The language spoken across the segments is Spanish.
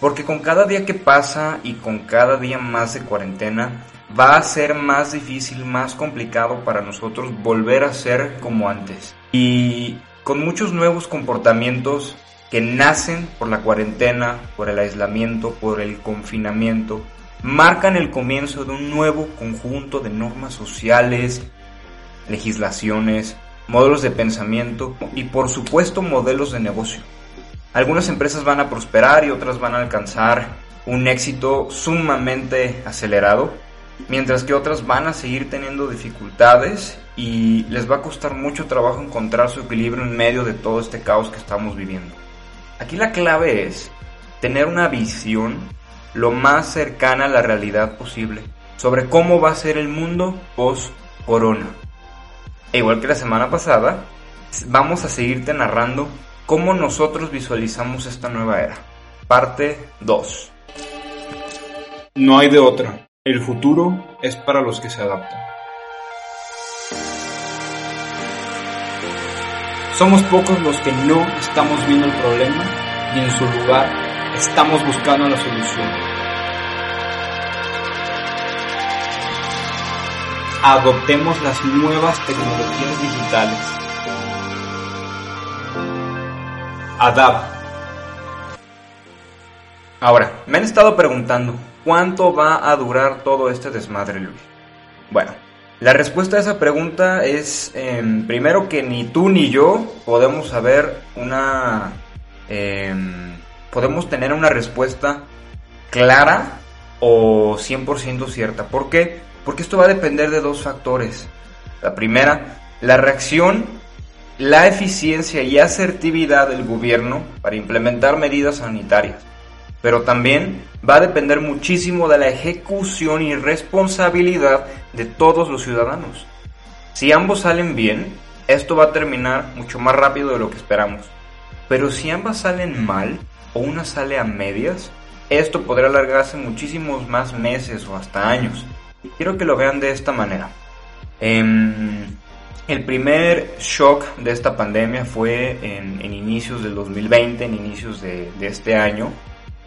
Porque con cada día que pasa y con cada día más de cuarentena, va a ser más difícil, más complicado para nosotros volver a ser como antes. Y con muchos nuevos comportamientos que nacen por la cuarentena, por el aislamiento, por el confinamiento, marcan el comienzo de un nuevo conjunto de normas sociales, legislaciones, modelos de pensamiento y por supuesto modelos de negocio. Algunas empresas van a prosperar y otras van a alcanzar un éxito sumamente acelerado, mientras que otras van a seguir teniendo dificultades y les va a costar mucho trabajo encontrar su equilibrio en medio de todo este caos que estamos viviendo. Aquí la clave es tener una visión lo más cercana a la realidad posible sobre cómo va a ser el mundo post corona. E igual que la semana pasada, vamos a seguirte narrando ¿Cómo nosotros visualizamos esta nueva era? Parte 2. No hay de otra. El futuro es para los que se adaptan. Somos pocos los que no estamos viendo el problema y en su lugar estamos buscando la solución. Adoptemos las nuevas tecnologías digitales Adab. Ahora, me han estado preguntando, ¿cuánto va a durar todo este desmadre, Luis? Bueno, la respuesta a esa pregunta es, em, primero que ni tú ni yo podemos saber una... Em, podemos tener una respuesta clara o 100% cierta. ¿Por qué? Porque esto va a depender de dos factores. La primera, la reacción la eficiencia y asertividad del gobierno para implementar medidas sanitarias, pero también va a depender muchísimo de la ejecución y responsabilidad de todos los ciudadanos. Si ambos salen bien, esto va a terminar mucho más rápido de lo que esperamos. Pero si ambas salen mal o una sale a medias, esto podría alargarse muchísimos más meses o hasta años. Quiero que lo vean de esta manera. Em, el primer shock de esta pandemia fue en, inicios del 2020, en inicios de, este año.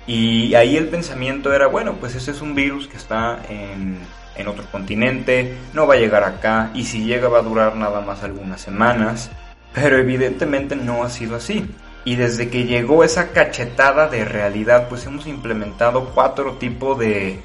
Y ahí el pensamiento era, bueno, pues ese es un virus que está en, otro continente, no va a llegar acá y si llega va a durar nada más algunas semanas. Pero evidentemente no ha sido así. Y desde que llegó esa cachetada de realidad, pues hemos implementado cuatro tipos de,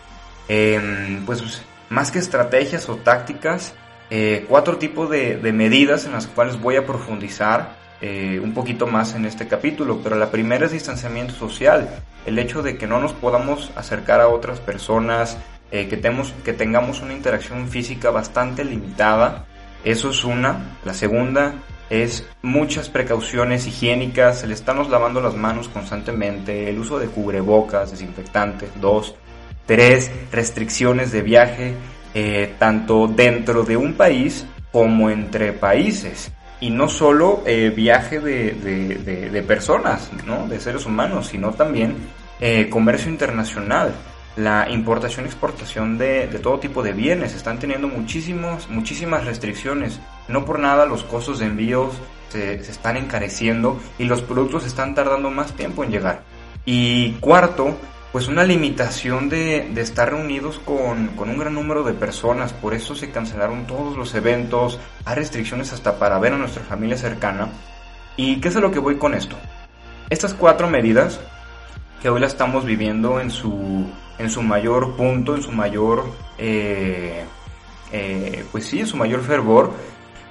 em, pues más que estrategias o tácticas, eh, cuatro tipos de, medidas en las cuales voy a profundizar eh, un poquito más en este capítulo, pero la primera es distanciamiento social, el hecho de que no nos podamos acercar a otras personas, eh, que, que tengamos una interacción física bastante limitada, eso es una. La segunda es muchas precauciones higiénicas, el estarnos lavando las manos constantemente, el uso de cubrebocas, desinfectantes, dos. Tres, restricciones de viaje, eh, tanto dentro de un país como entre países. Y no solo eh, viaje de, personas, ¿no? de seres humanos, sino también eh, comercio internacional. La importación y exportación de, todo tipo de bienes están teniendo muchísimos, muchísimas restricciones. No por nada los costos de envíos se, se están encareciendo y los productos están tardando más tiempo en llegar. Y cuarto, pues una limitación de, estar reunidos con, un gran número de personas, por eso se cancelaron todos los eventos, hay restricciones hasta para ver a nuestra familia cercana. ¿Y qué es a lo que voy con esto? Estas cuatro medidas, que hoy la estamos viviendo en su, en su mayor punto, en su mayor, eh, eh, pues sí, en su mayor fervor,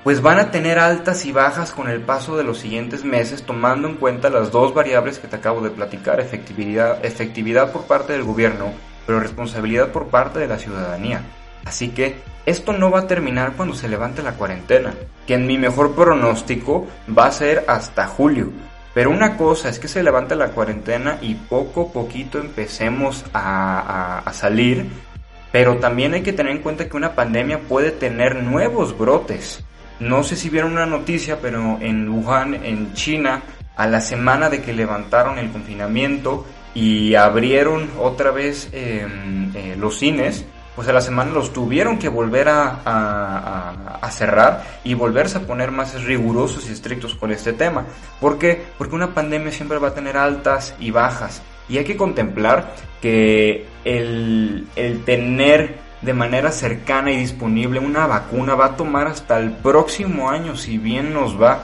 pues van a tener altas y bajas con el paso de los siguientes meses, tomando en cuenta las dos variables que te acabo de platicar, efectividad, efectividad por parte del gobierno, pero responsabilidad por parte de la ciudadanía. Así que esto no va a terminar cuando se levante la cuarentena, que en mi mejor pronóstico va a ser hasta julio. Pero una cosa es que se levante la cuarentena y poco a poquito empecemos a, a, salir, pero también hay que tener en cuenta que una pandemia puede tener nuevos brotes. No sé si vieron una noticia, pero en Wuhan, en China, a la semana de que levantaron el confinamiento y abrieron otra vez em, eh, los cines, pues a la semana los tuvieron que volver a, cerrar y volverse a poner más rigurosos y estrictos con este tema. ¿Por qué? Porque una pandemia siempre va a tener altas y bajas. Y hay que contemplar que el, el tener de manera cercana y disponible una vacuna va a tomar hasta el próximo año, si bien nos va.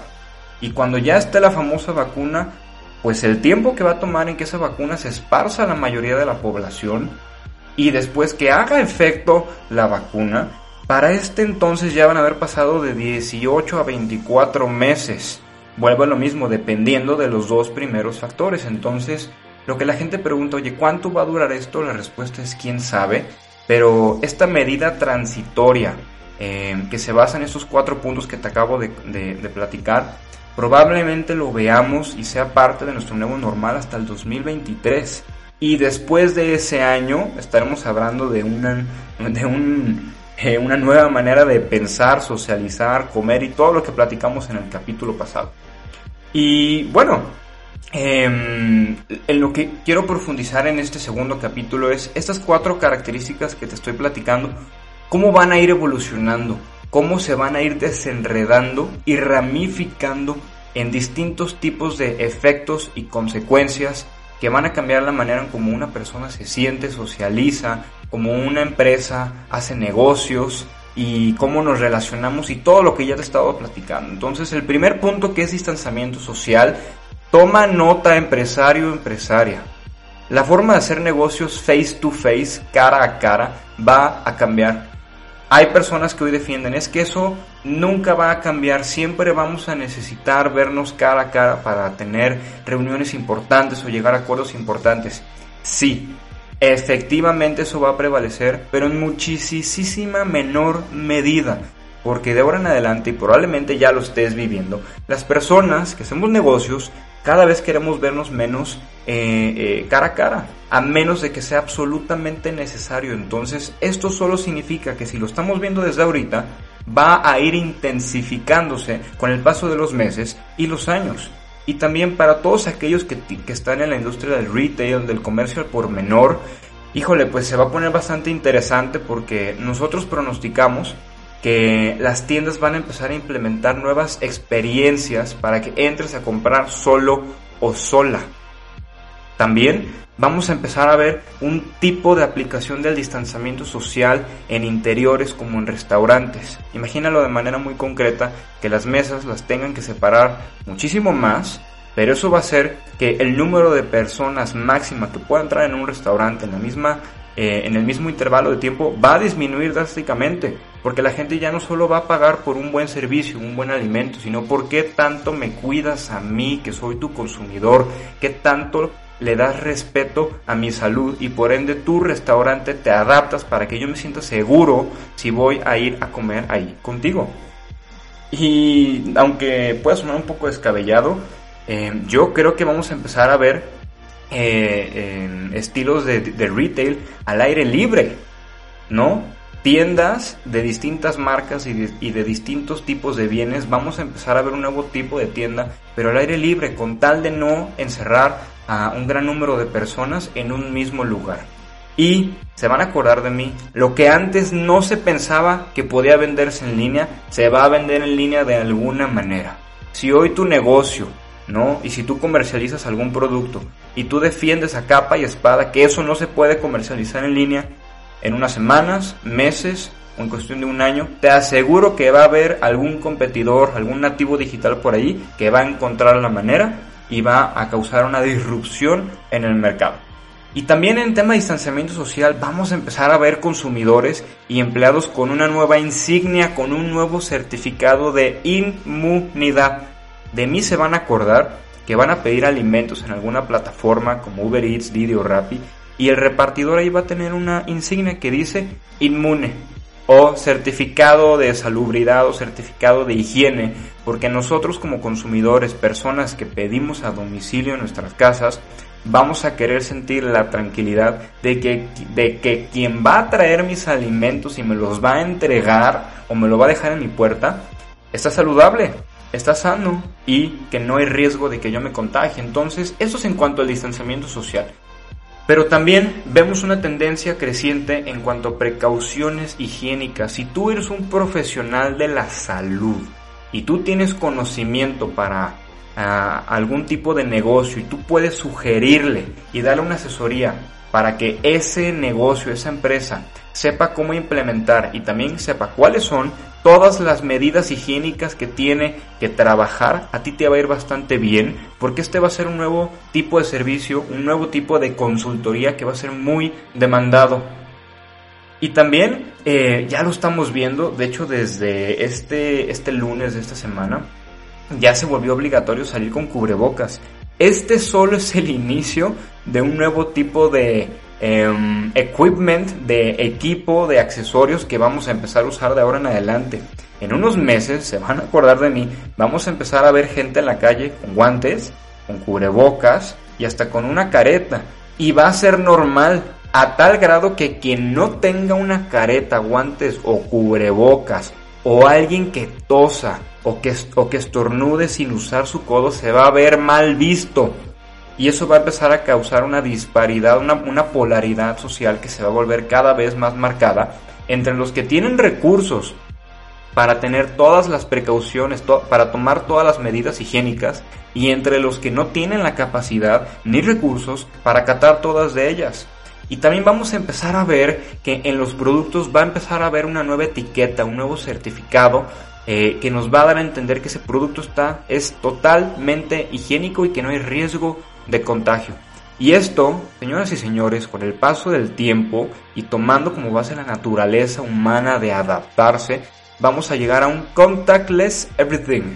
Y cuando ya esté la famosa vacuna, pues el tiempo que va a tomar en que esa vacuna se esparza a la mayoría de la población y después que haga efecto la vacuna, para este entonces ya van a haber pasado de 18 a 24 meses. Vuelvo a lo mismo, dependiendo de los dos primeros factores. Entonces, lo que la gente pregunta, oye, ¿cuánto va a durar esto? La respuesta es quién sabe. Pero esta medida transitoria, eh, que se basa en estos cuatro puntos que te acabo de, de platicar, probablemente lo veamos y sea parte de nuestro nuevo normal hasta el 2023. Y después de ese año estaremos hablando de una, de un, eh, una nueva manera de pensar, socializar, comer y todo lo que platicamos en el capítulo pasado. Y bueno, em, en lo que quiero profundizar en este segundo capítulo es estas cuatro características que te estoy platicando, cómo van a ir evolucionando, cómo se van a ir desenredando y ramificando en distintos tipos de efectos y consecuencias que van a cambiar la manera en cómo una persona se siente, socializa, como una empresa hace negocios y cómo nos relacionamos y todo lo que ya te he estado platicando. Entonces el primer punto que es distanciamiento social, toma nota empresario empresaria. La forma de hacer negocios face to face, cara a cara, va a cambiar hay personas que hoy defienden es que eso nunca va a cambiar, siempre vamos a necesitar vernos cara a cara para tener reuniones importantes o llegar a acuerdos importantes. Sí, efectivamente eso va a prevalecer, pero en muchísima menor medida. Porque de ahora en adelante, y probablemente ya lo estés viviendo, las personas que hacemos negocios cada vez queremos vernos menos eh, eh, cara a cara, a menos de que sea absolutamente necesario. Entonces, esto solo significa que si lo estamos viendo desde ahorita, va a ir intensificándose con el paso de los meses y los años. Y también para todos aquellos que, que están en la industria del retail, del comercio al por menor, híjole, pues se va a poner bastante interesante porque nosotros pronosticamos que las tiendas van a empezar a implementar nuevas experiencias para que entres a comprar solo o sola. También vamos a empezar a ver un tipo de aplicación del distanciamiento social en interiores como en restaurantes. Imagínalo de manera muy concreta que las mesas las tengan que separar muchísimo más, pero eso va a hacer que el número de personas máxima que pueda entrar en un restaurante en la misma eh, en el mismo intervalo de tiempo va a disminuir drásticamente, porque la gente ya no solo va a pagar por un buen servicio, un buen alimento, sino por qué tanto me cuidas a mí, que soy tu consumidor, qué tanto le das respeto a mi salud y por ende tu restaurante te adaptas para que yo me sienta seguro si voy a ir a comer ahí contigo. Y aunque pueda sonar un poco descabellado, eh, yo creo que vamos a empezar a ver eh, estilos de, retail al aire libre, ¿no? Tiendas de distintas marcas y de, distintos tipos de bienes. Vamos a empezar a ver un nuevo tipo de tienda, pero al aire libre, con tal de no encerrar a un gran número de personas en un mismo lugar. Y se van a acordar de mí, lo que antes no se pensaba que podía venderse en línea, se va a vender en línea de alguna manera. Si hoy tu negocio ¿no? Y si tú comercializas algún producto y tú defiendes a capa y espada que eso no se puede comercializar en línea en unas semanas, meses o en cuestión de un año, te aseguro que va a haber algún competidor, algún nativo digital por ahí que va a encontrar la manera y va a causar una disrupción en el mercado. Y también en tema de distanciamiento social vamos a empezar a ver consumidores y empleados con una nueva insignia, con un nuevo certificado de inmunidad de mí se van a acordar que van a pedir alimentos en alguna plataforma como Uber Eats, Didi o Rappi y el repartidor ahí va a tener una insignia que dice inmune. o certificado de salubridad o certificado de higiene, porque nosotros como consumidores, personas que pedimos a domicilio en nuestras casas, vamos a querer sentir la tranquilidad de que, de que quien va a traer mis alimentos y me los va a entregar o me lo va a dejar en mi puerta, está saludable, está sano y que no hay riesgo de que yo me contagie. Entonces, eso es en cuanto al distanciamiento social. Pero también vemos una tendencia creciente en cuanto a precauciones higiénicas. Si tú eres un profesional de la salud y tú tienes conocimiento para ah, algún tipo de negocio y tú puedes sugerirle y darle una asesoría para que ese negocio, esa empresa, sepa cómo implementar y también sepa cuáles son todas las medidas higiénicas que tiene que trabajar, a ti te va a ir bastante bien, porque este va a ser un nuevo tipo de servicio, un nuevo tipo de consultoría que va a ser muy demandado. Y también eh, ya lo estamos viendo, de hecho desde este, este lunes de esta semana, ya se volvió obligatorio salir con cubrebocas. Este solo es el inicio de un nuevo tipo de Em, equipment, de equipo, de accesorios que vamos a empezar a usar de ahora en adelante. En unos meses, se van a acordar de mí, vamos a empezar a ver gente en la calle con guantes, con cubrebocas y hasta con una careta. Y va a ser normal a tal grado que quien no tenga una careta, guantes o cubrebocas o alguien que tosa o que, o que estornude sin usar su codo se va a ver mal visto. Y eso va a empezar a causar una disparidad, una, polaridad social que se va a volver cada vez más marcada entre los que tienen recursos para tener todas las precauciones, para tomar todas las medidas higiénicas y entre los que no tienen la capacidad ni recursos para acatar todas de ellas. Y también vamos a empezar a ver que en los productos va a empezar a haber una nueva etiqueta, un nuevo certificado eh, que nos va a dar a entender que ese producto está, es totalmente higiénico y que no hay riesgo de contagio. Y esto, señoras y señores, con el paso del tiempo y tomando como base la naturaleza humana de adaptarse, vamos a llegar a un contactless everything.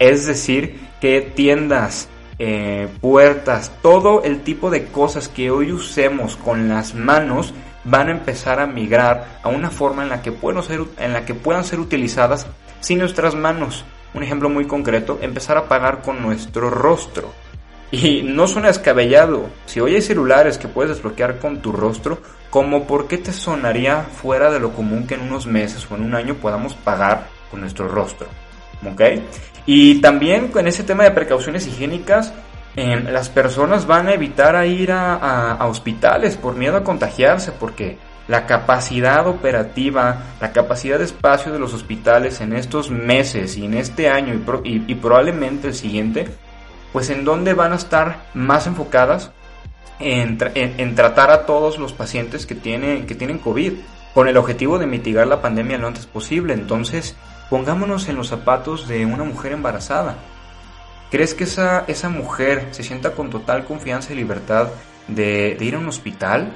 Es decir, que tiendas, eh, puertas, todo el tipo de cosas que hoy usemos con las manos van a empezar a migrar a una forma en la que, puedan ser, en la que puedan ser utilizadas sin nuestras manos. Un ejemplo muy concreto, empezar a pagar con nuestro rostro. Y no suena descabellado. Si hoy hay celulares que puedes desbloquear con tu rostro, como por qué te sonaría fuera de lo común que en unos meses o en un año podamos pagar con nuestro rostro. ¿Ok? Y también con ese tema de precauciones higiénicas, las personas van a evitar ir a, hospitales por miedo a contagiarse, porque la capacidad operativa, la capacidad de espacio de los hospitales en estos meses y en este año y probablemente el siguiente pues en dónde van a estar más enfocadas en, tratar a todos los pacientes que tienen, que tienen COVID, con el objetivo de mitigar la pandemia lo antes posible. Entonces, pongámonos en los zapatos de una mujer embarazada. ¿Crees que esa, esa mujer se sienta con total confianza y libertad de, ir a un hospital?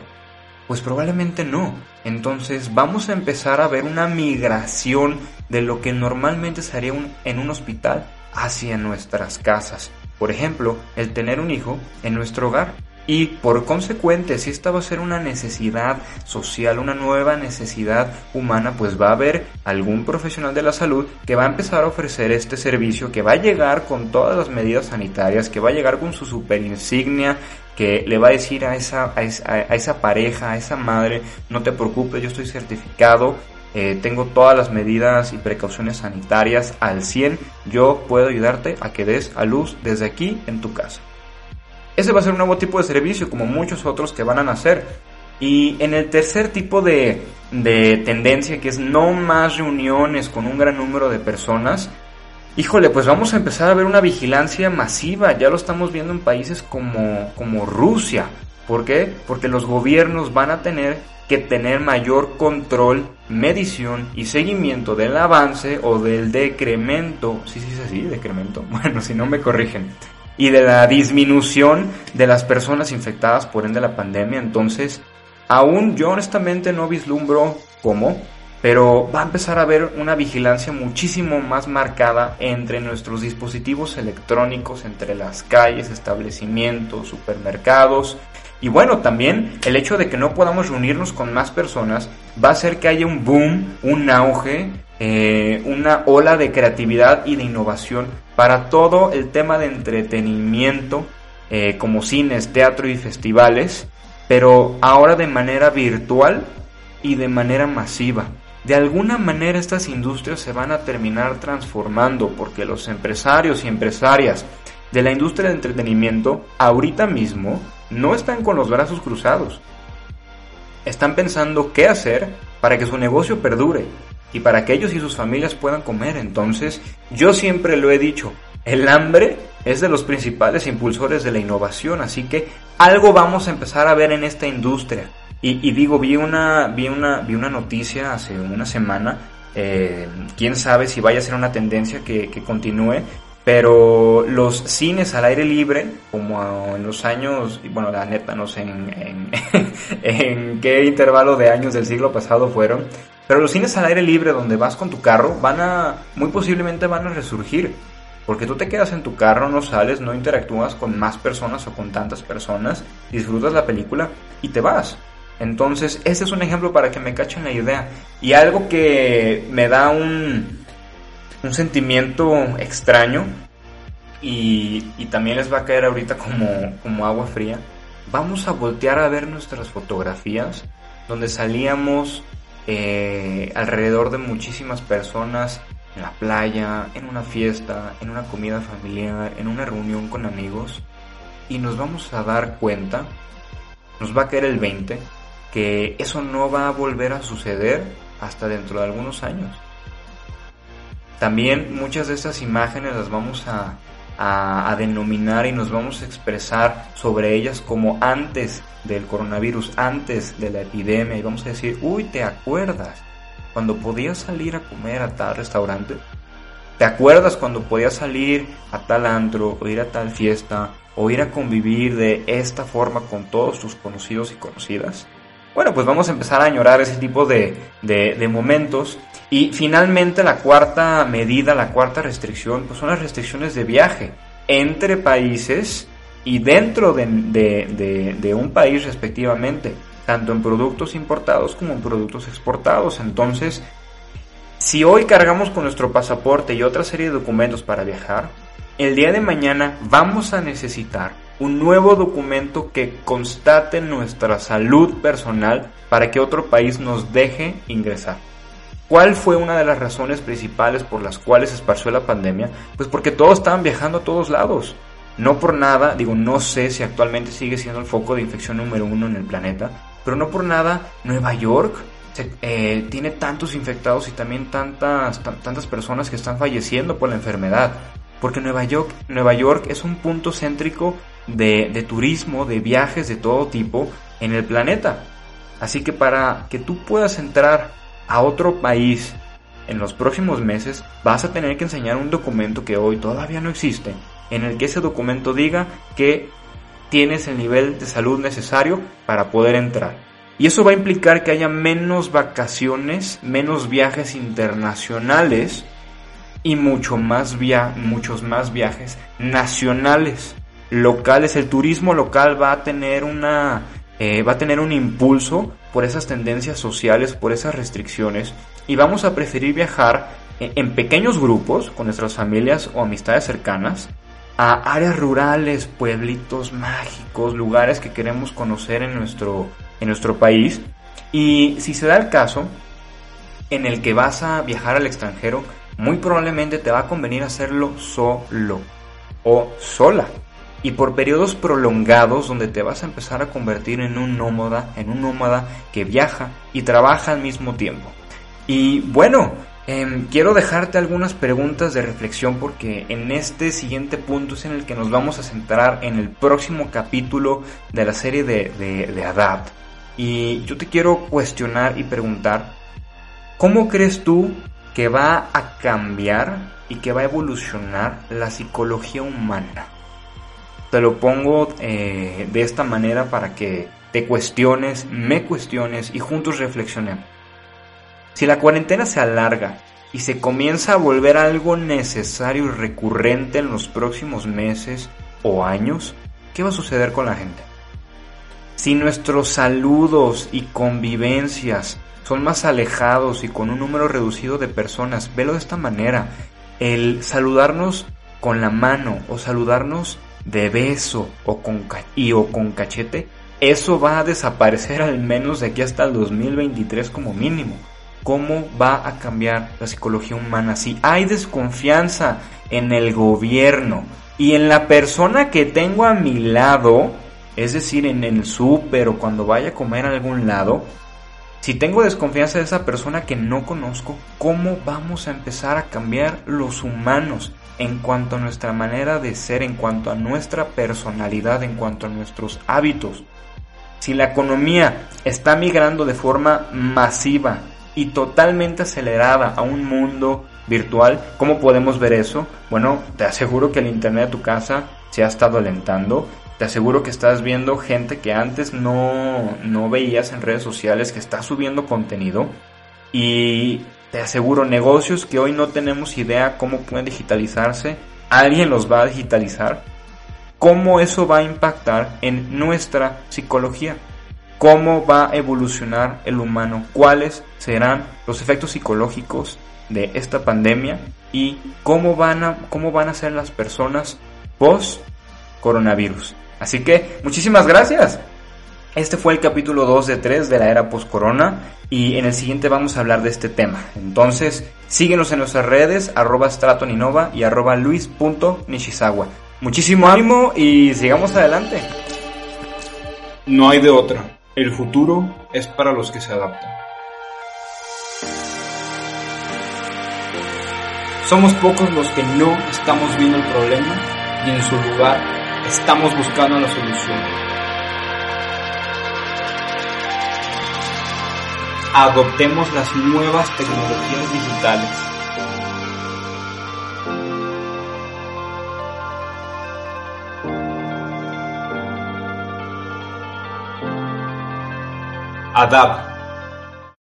Pues probablemente no. Entonces vamos a empezar a ver una migración de lo que normalmente se haría en un hospital hacia nuestras casas. Por ejemplo, el tener un hijo en nuestro hogar. Y por consecuente, si esta va a ser una necesidad social, una nueva necesidad humana, pues va a haber algún profesional de la salud que va a empezar a ofrecer este servicio, que va a llegar con todas las medidas sanitarias, que va a llegar con su super insignia, que le va a decir a esa, a esa, a esa pareja, a esa madre, no te preocupes, yo estoy certificado, eh, tengo todas las medidas y precauciones sanitarias al 100, yo puedo ayudarte a que des a luz desde aquí en tu casa. Ese va a ser un nuevo tipo de servicio como muchos otros que van a nacer. Y en el tercer tipo de, de tendencia, que es no más reuniones con un gran número de personas, híjole, pues vamos a empezar a ver una vigilancia masiva. Ya lo estamos viendo en países como, como Rusia. ¿Por qué? Porque los gobiernos van a tener que tener mayor control, medición y seguimiento del avance o del decremento, sí, sí, sí, decremento, bueno, si no me corrigen, y de la disminución de las personas infectadas por ende la pandemia. Entonces, aún yo honestamente no vislumbro cómo, pero va a empezar a haber una vigilancia muchísimo más marcada entre nuestros dispositivos electrónicos, entre las calles, establecimientos, supermercados, Y bueno, también el hecho de que no podamos reunirnos con más personas va a hacer que haya un boom, un auge, eh, una ola de creatividad y de innovación para todo el tema de entretenimiento, eh, como cines, teatro y festivales, pero ahora de manera virtual y de manera masiva. De alguna manera estas industrias se van a terminar transformando porque los empresarios y empresarias de la industria de entretenimiento ahorita mismo no están con los brazos cruzados. Están pensando qué hacer para que su negocio perdure y para que ellos y sus familias puedan comer. Entonces, yo siempre lo he dicho, el hambre es de los principales impulsores de la innovación, así que algo vamos a empezar a ver en esta industria. Y, digo, vi una, vi, una, vi una noticia hace una semana, eh, quién sabe si vaya a ser una tendencia que, que continúe, pero los cines al aire libre, como en los años, bueno, la neta no sé en, en, qué intervalo de años del siglo pasado fueron, pero los cines al aire libre donde vas con tu carro van a, muy posiblemente van a resurgir. Porque tú te quedas en tu carro, no sales, no interactúas con más personas o con tantas personas, disfrutas la película y te vas. Entonces, ese es un ejemplo para que me cachen la idea. Y algo que me da un, un sentimiento extraño y, también les va a caer ahorita como, como agua fría. Vamos a voltear a ver nuestras fotografías donde salíamos eh, alrededor de muchísimas personas en la playa, en una fiesta, en una comida familiar, en una reunión con amigos y nos vamos a dar cuenta, nos va a caer el 20, que eso no va a volver a suceder hasta dentro de algunos años. También muchas de estas imágenes las vamos a, denominar y nos vamos a expresar sobre ellas como antes del coronavirus, antes de la epidemia y vamos a decir, uy, ¿te acuerdas cuando podías salir a comer a tal restaurante? ¿Te acuerdas cuando podías salir a tal antro o ir a tal fiesta o ir a convivir de esta forma con todos tus conocidos y conocidas? Bueno, pues vamos a empezar a añorar ese tipo de, de, momentos. Y finalmente la cuarta medida, la cuarta restricción, pues son las restricciones de viaje entre países y dentro de, de, un país respectivamente, tanto en productos importados como en productos exportados. Entonces, si hoy cargamos con nuestro pasaporte y otra serie de documentos para viajar, el día de mañana vamos a necesitar un nuevo documento que constate nuestra salud personal para que otro país nos deje ingresar. ¿Cuál fue una de las razones principales por las cuales se esparció la pandemia? Pues porque todos estaban viajando a todos lados. No por nada, digo, no sé si actualmente sigue siendo el foco de infección número uno en el planeta, pero no por nada Nueva York eh, tiene tantos infectados y también tantas, tantas personas que están falleciendo por la enfermedad. Porque Nueva York, Nueva York es un punto céntrico de, turismo, de viajes de todo tipo en el planeta. Así que para que tú puedas entrar a otro país en los próximos meses, vas a tener que enseñar un documento que hoy todavía no existe, en el que ese documento diga que tienes el nivel de salud necesario para poder entrar. Y eso va a implicar que haya menos vacaciones, menos viajes internacionales y mucho más via muchos más viajes nacionales locales, el turismo local va a tener una eh, va a tener un impulso por esas tendencias sociales, por esas restricciones y vamos a preferir viajar en, pequeños grupos con nuestras familias o amistades cercanas a áreas rurales, pueblitos mágicos, lugares que queremos conocer en nuestro, en nuestro país. Y si se da el caso en el que vas a viajar al extranjero, muy probablemente te va a convenir hacerlo solo o sola y por periodos prolongados donde te vas a empezar a convertir en un nómada, en un nómada que viaja y trabaja al mismo tiempo. Y bueno, em, quiero dejarte algunas preguntas de reflexión porque en este siguiente punto es en el que nos vamos a centrar en el próximo capítulo de la serie de, de, Adapt. Y yo te quiero cuestionar y preguntar, ¿cómo crees tú que va a cambiar y que va a evolucionar la psicología humana? Te lo pongo eh, de esta manera para que te cuestiones, me cuestiones y juntos reflexionemos. Si la cuarentena se alarga y se comienza a volver algo necesario y recurrente en los próximos meses o años, ¿qué va a suceder con la gente? Si nuestros saludos y convivencias son más alejados y con un número reducido de personas, velo de esta manera. El saludarnos con la mano o saludarnos de beso o con, y o con cachete, eso va a desaparecer al menos de aquí hasta el 2023 como mínimo. ¿Cómo va a cambiar la psicología humana si hay desconfianza en el gobierno y en la persona que tengo a mi lado? Es decir, en el súper o cuando vaya a comer a algún lado, si tengo desconfianza de esa persona que no conozco, ¿cómo vamos a empezar a cambiar los humanos en cuanto a nuestra manera de ser, en cuanto a nuestra personalidad, en cuanto a nuestros hábitos? Si la economía está migrando de forma masiva y totalmente acelerada a un mundo virtual, ¿cómo podemos ver eso? Bueno, te aseguro que el Internet de tu casa se ha estado alentando te aseguro que estás viendo gente que antes no, no veías en redes sociales, que está subiendo contenido. Y te aseguro negocios que hoy no tenemos idea cómo pueden digitalizarse. Alguien los va a digitalizar. ¿Cómo eso va a impactar en nuestra psicología? ¿Cómo va a evolucionar el humano? ¿Cuáles serán los efectos psicológicos de esta pandemia? ¿Y cómo van a, cómo van a ser las personas post coronavirus? Así que muchísimas gracias. Este fue el capítulo 2 de 3 de la era post-corona y en el siguiente vamos a hablar de este tema. Entonces, síguenos en nuestras redes, arroba stratoninova y arroba luis.nishizawa. Muchísimo ánimo y sigamos adelante. No hay de otra. El futuro es para los que se adaptan. Somos pocos los que no estamos viendo el problema y en su lugar estamos buscando la solución. Adoptemos las nuevas tecnologías digitales. ADAP